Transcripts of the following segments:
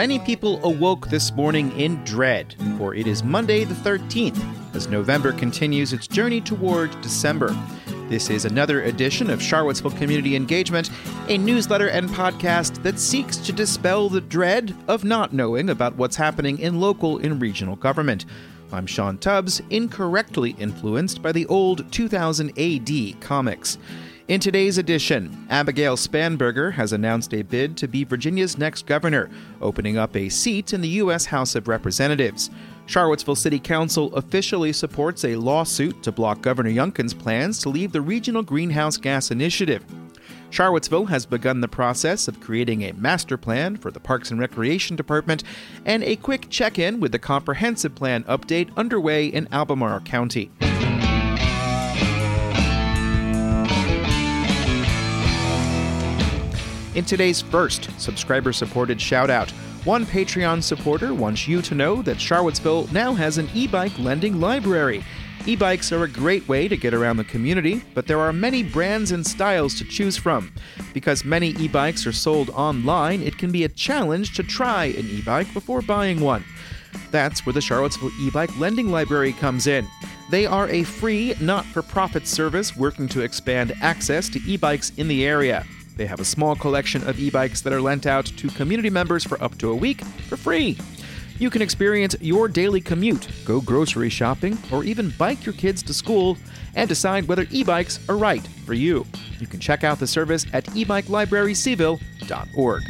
many people awoke this morning in dread, for it is Monday the 13th, as November continues its journey toward December. This is another edition of Charlottesville Community Engagement, a newsletter and podcast that seeks to dispel the dread of not knowing about what's happening in local and regional government. I'm Sean Tubbs, incorrectly influenced by the old 2000 AD comics. In today's edition, Abigail Spanberger has announced a bid to be Virginia's next governor, opening up a seat in the U.S. House of Representatives. Charlottesville City Council officially supports a lawsuit to block Governor Youngkin's plans to leave the Regional Greenhouse Gas Initiative. Charlottesville has begun the process of creating a master plan for the Parks and Recreation Department, and a quick check in with the comprehensive plan update underway in Albemarle County. In today's first subscriber supported shoutout, one Patreon supporter wants you to know that Charlottesville now has an e bike lending library. E bikes are a great way to get around the community, but there are many brands and styles to choose from. Because many e bikes are sold online, it can be a challenge to try an e bike before buying one. That's where the Charlottesville e bike lending library comes in. They are a free, not for profit service working to expand access to e bikes in the area. They have a small collection of e bikes that are lent out to community members for up to a week for free. You can experience your daily commute, go grocery shopping, or even bike your kids to school and decide whether e bikes are right for you. You can check out the service at ebikelibraryseville.org.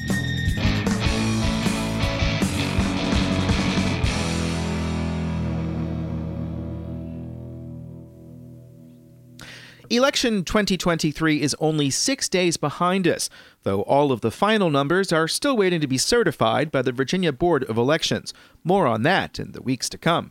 Election 2023 is only six days behind us, though all of the final numbers are still waiting to be certified by the Virginia Board of Elections. More on that in the weeks to come.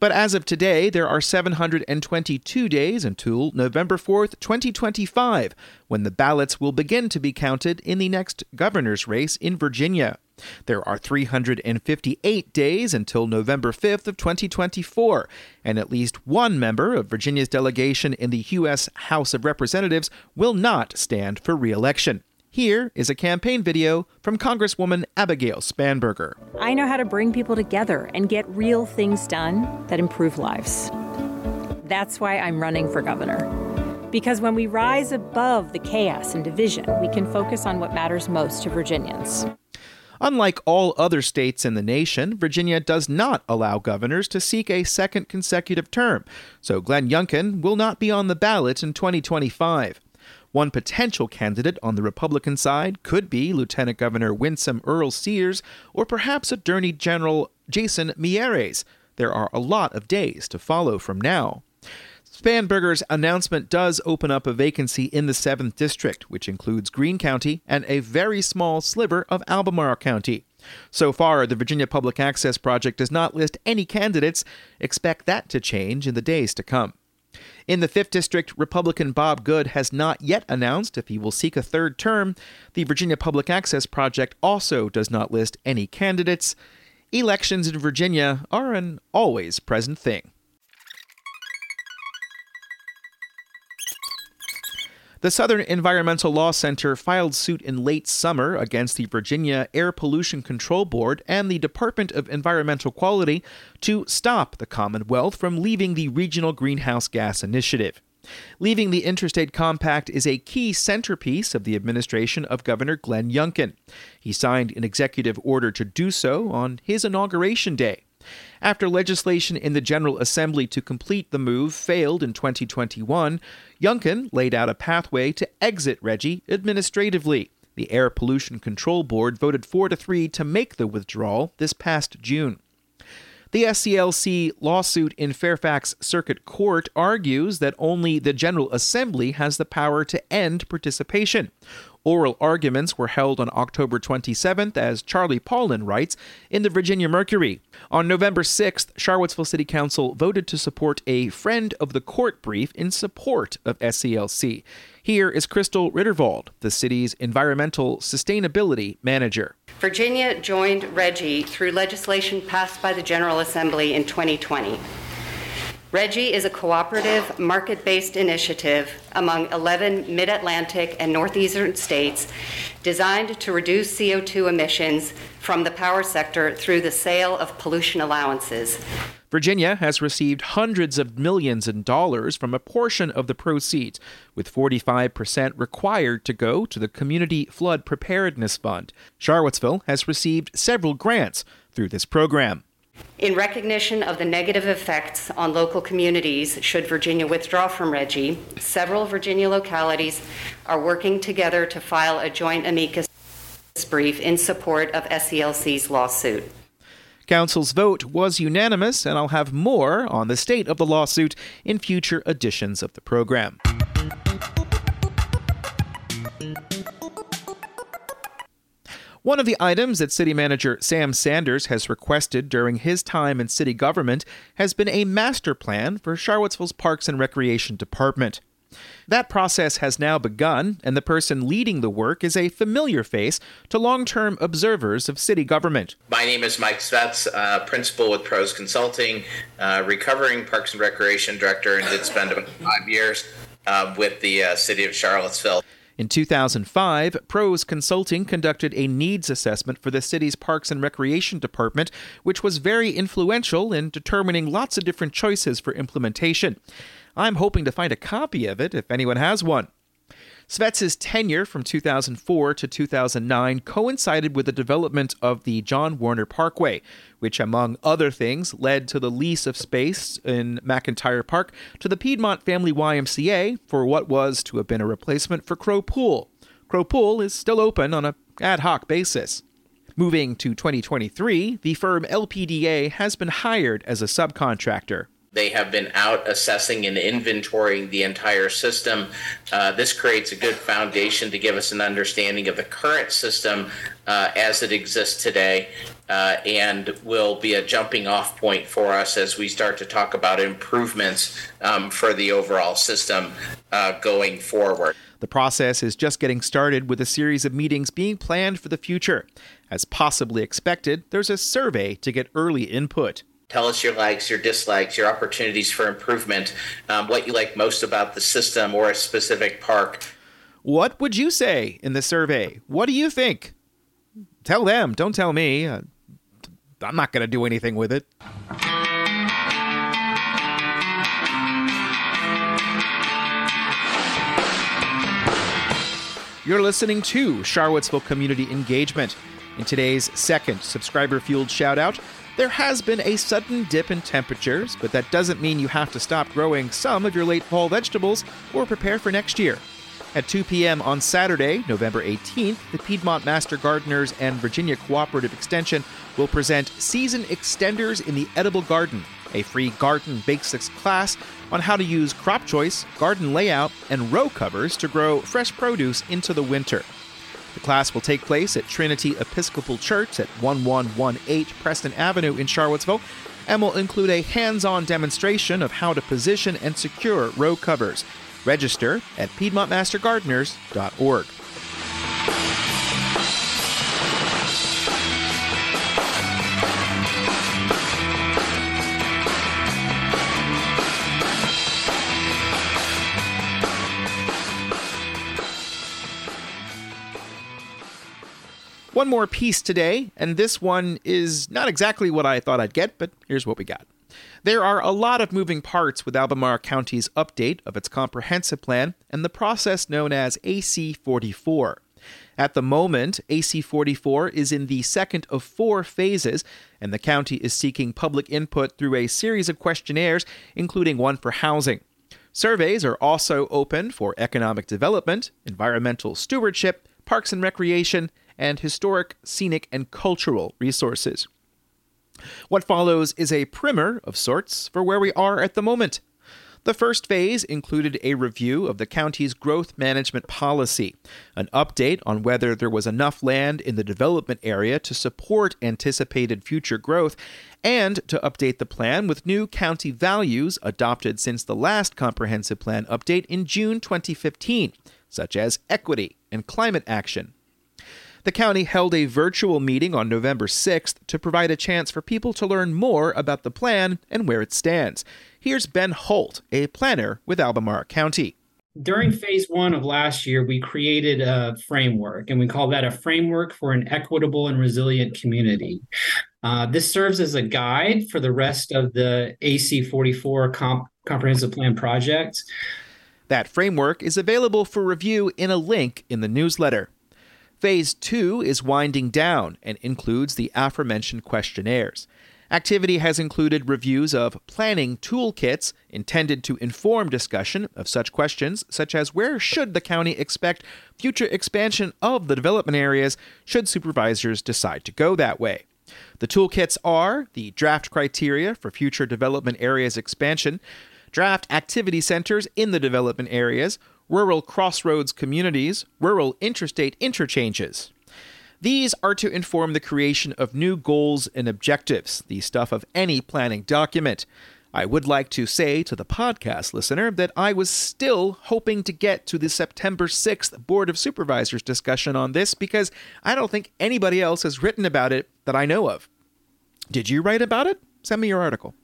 But as of today, there are 722 days until November 4th, 2025, when the ballots will begin to be counted in the next governor's race in Virginia. There are 358 days until November 5th of 2024, and at least one member of Virginia's delegation in the U.S. House of Representatives will not stand for re-election. Here is a campaign video from Congresswoman Abigail Spanberger. I know how to bring people together and get real things done that improve lives. That's why I'm running for governor. Because when we rise above the chaos and division, we can focus on what matters most to Virginians. Unlike all other states in the nation, Virginia does not allow governors to seek a second consecutive term, so Glenn Youngkin will not be on the ballot in 2025. One potential candidate on the Republican side could be Lieutenant Governor Winsome Earle-Sears or perhaps Attorney General Jason Miyares. There are a lot of days to follow from now. Spanberger's announcement does open up a vacancy in the 7th District, which includes Greene County and a very small sliver of Albemarle County. So far, the Virginia Public Access Project does not list any candidates. Expect that to change in the days to come. In the 5th District, Republican Bob Good has not yet announced if he will seek a third term. The Virginia Public Access Project also does not list any candidates. Elections in Virginia are an always present thing. The Southern Environmental Law Center filed suit in late summer against the Virginia Air Pollution Control Board and the Department of Environmental Quality to stop the Commonwealth from leaving the Regional Greenhouse Gas Initiative. Leaving the Interstate Compact is a key centerpiece of the administration of Governor Glenn Youngkin. He signed an executive order to do so on his inauguration day. After legislation in the General Assembly to complete the move failed in 2021, Youngkin laid out a pathway to exit RGGI administratively. The Air Pollution Control Board voted 4 to 3 to make the withdrawal this past June. The SELC lawsuit in Fairfax Circuit Court argues that only the General Assembly has the power to end participation. Oral arguments were held on October 27th, as Charlie Paullin writes in the Virginia Mercury. On November 6th, Charlottesville City Council voted to support a friend of the court brief in support of SELC. Here is Kristel Riddervold, the city's environmental sustainability manager. Virginia joined RGGI through legislation passed by the General Assembly in 2020. RGGI is a cooperative, market based initiative among 11 mid Atlantic and northeastern states designed to reduce CO2 emissions from the power sector through the sale of pollution allowances. Virginia has received hundreds of millions in dollars from a portion of the proceeds, with 45% required to go to the Community Flood Preparedness Fund. Charlottesville has received several grants through this program. In recognition of the negative effects on local communities should Virginia withdraw from RGGI, several Virginia localities are working together to file a joint amicus brief in support of SELC's lawsuit. Council's vote was unanimous, and I'll have more on the state of the lawsuit in future editions of the program. One of the items that City Manager Sam Sanders has requested during his time in city government has been a master plan for Charlottesville's Parks and Recreation Department. That process has now begun, and the person leading the work is a familiar face to long term observers of city government. My name is Mike Svetz, uh, principal with Pros Consulting, uh, recovering Parks and Recreation Director, and did spend about five years uh, with the uh, city of Charlottesville. In 2005, Pros Consulting conducted a needs assessment for the city's Parks and Recreation Department, which was very influential in determining lots of different choices for implementation. I'm hoping to find a copy of it if anyone has one. Svetz's tenure from 2004 to 2009 coincided with the development of the John Warner Parkway, which, among other things, led to the lease of space in McIntyre Park to the Piedmont Family YMCA for what was to have been a replacement for Crow Pool. Crow Pool is still open on an ad hoc basis. Moving to 2023, the firm LPDA has been hired as a subcontractor. They have been out assessing and inventorying the entire system. Uh, this creates a good foundation to give us an understanding of the current system uh, as it exists today uh, and will be a jumping off point for us as we start to talk about improvements um, for the overall system uh, going forward. The process is just getting started with a series of meetings being planned for the future. As possibly expected, there's a survey to get early input. Tell us your likes, your dislikes, your opportunities for improvement, um, what you like most about the system or a specific park. What would you say in the survey? What do you think? Tell them, don't tell me. Uh, I'm not going to do anything with it. You're listening to Charlottesville Community Engagement. In today's second subscriber fueled shout out, there has been a sudden dip in temperatures, but that doesn't mean you have to stop growing some of your late fall vegetables or prepare for next year. At 2 p.m. on Saturday, November 18th, the Piedmont Master Gardeners and Virginia Cooperative Extension will present Season Extenders in the Edible Garden, a free garden basics class on how to use crop choice, garden layout, and row covers to grow fresh produce into the winter. The class will take place at Trinity Episcopal Church at 1118 Preston Avenue in Charlottesville and will include a hands on demonstration of how to position and secure row covers. Register at PiedmontMasterGardeners.org. One more piece today, and this one is not exactly what I thought I'd get, but here's what we got. There are a lot of moving parts with Albemarle County's update of its comprehensive plan and the process known as AC 44. At the moment, AC 44 is in the second of four phases, and the county is seeking public input through a series of questionnaires, including one for housing. Surveys are also open for economic development, environmental stewardship, parks and recreation, and historic, scenic, and cultural resources. What follows is a primer of sorts for where we are at the moment. The first phase included a review of the county's growth management policy, an update on whether there was enough land in the development area to support anticipated future growth, and to update the plan with new county values adopted since the last comprehensive plan update in June 2015, such as equity and climate action. The county held a virtual meeting on November 6th to provide a chance for people to learn more about the plan and where it stands. Here's Ben Holt, a planner with Albemarle County. During phase one of last year, we created a framework, and we call that a framework for an equitable and resilient community. Uh, this serves as a guide for the rest of the AC 44 comp- comprehensive plan project. That framework is available for review in a link in the newsletter. Phase 2 is winding down and includes the aforementioned questionnaires. Activity has included reviews of planning toolkits intended to inform discussion of such questions, such as where should the county expect future expansion of the development areas should supervisors decide to go that way. The toolkits are the draft criteria for future development areas expansion, draft activity centers in the development areas, rural crossroads communities, rural interstate interchanges. These are to inform the creation of new goals and objectives, the stuff of any planning document. I would like to say to the podcast listener that I was still hoping to get to the September 6th Board of Supervisors discussion on this because I don't think anybody else has written about it that I know of. Did you write about it? Send me your article.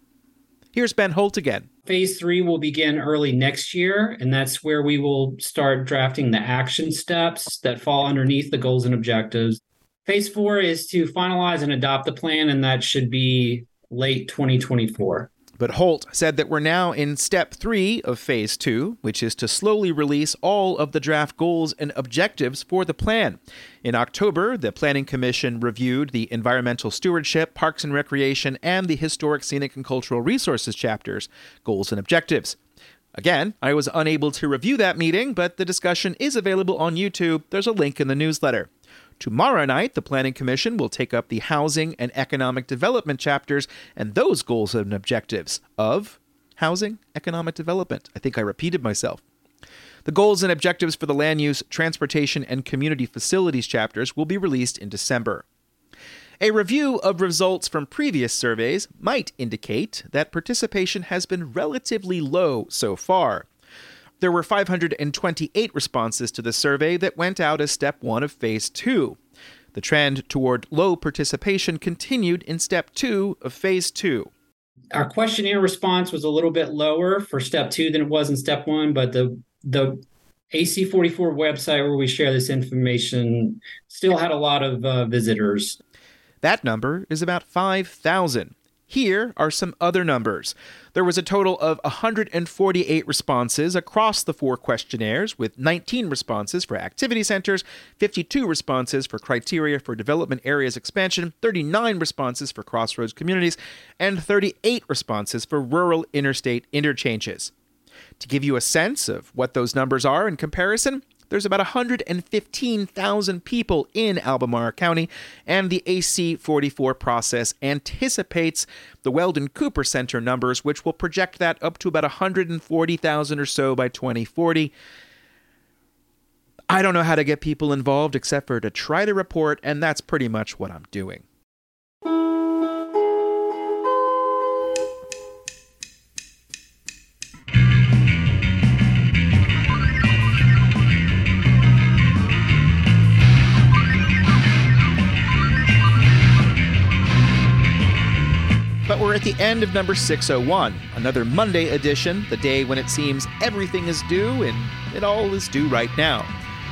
Here's Ben Holt again. Phase three will begin early next year, and that's where we will start drafting the action steps that fall underneath the goals and objectives. Phase four is to finalize and adopt the plan, and that should be late 2024. But Holt said that we're now in step three of phase two, which is to slowly release all of the draft goals and objectives for the plan. In October, the Planning Commission reviewed the Environmental Stewardship, Parks and Recreation, and the Historic, Scenic, and Cultural Resources chapters, goals and objectives. Again, I was unable to review that meeting, but the discussion is available on YouTube. There's a link in the newsletter. Tomorrow night, the Planning Commission will take up the housing and economic development chapters and those goals and objectives of housing, economic development. I think I repeated myself. The goals and objectives for the land use, transportation, and community facilities chapters will be released in December. A review of results from previous surveys might indicate that participation has been relatively low so far. There were 528 responses to the survey that went out as step one of phase two. The trend toward low participation continued in step two of phase two. Our questionnaire response was a little bit lower for step two than it was in step one, but the the AC44 website where we share this information still had a lot of uh, visitors. That number is about 5,000. Here are some other numbers. There was a total of 148 responses across the four questionnaires, with 19 responses for activity centers, 52 responses for criteria for development areas expansion, 39 responses for crossroads communities, and 38 responses for rural interstate interchanges. To give you a sense of what those numbers are in comparison, there's about 115,000 people in Albemarle County, and the AC 44 process anticipates the Weldon Cooper Center numbers, which will project that up to about 140,000 or so by 2040. I don't know how to get people involved except for to try to report, and that's pretty much what I'm doing. But we're at the end of number 601, another Monday edition, the day when it seems everything is due and it all is due right now.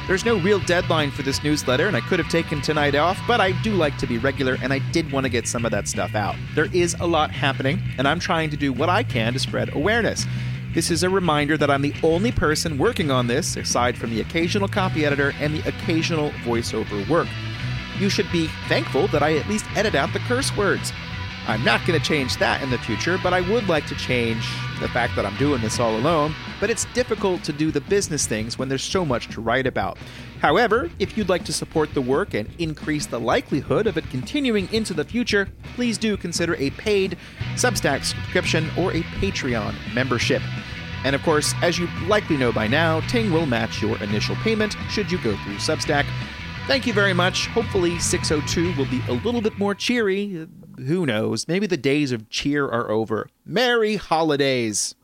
There's no real deadline for this newsletter, and I could have taken tonight off, but I do like to be regular, and I did want to get some of that stuff out. There is a lot happening, and I'm trying to do what I can to spread awareness. This is a reminder that I'm the only person working on this, aside from the occasional copy editor and the occasional voiceover work. You should be thankful that I at least edit out the curse words. I'm not going to change that in the future, but I would like to change the fact that I'm doing this all alone. But it's difficult to do the business things when there's so much to write about. However, if you'd like to support the work and increase the likelihood of it continuing into the future, please do consider a paid Substack subscription or a Patreon membership. And of course, as you likely know by now, Ting will match your initial payment should you go through Substack. Thank you very much. Hopefully, 602 will be a little bit more cheery. Who knows? Maybe the days of cheer are over. Merry holidays!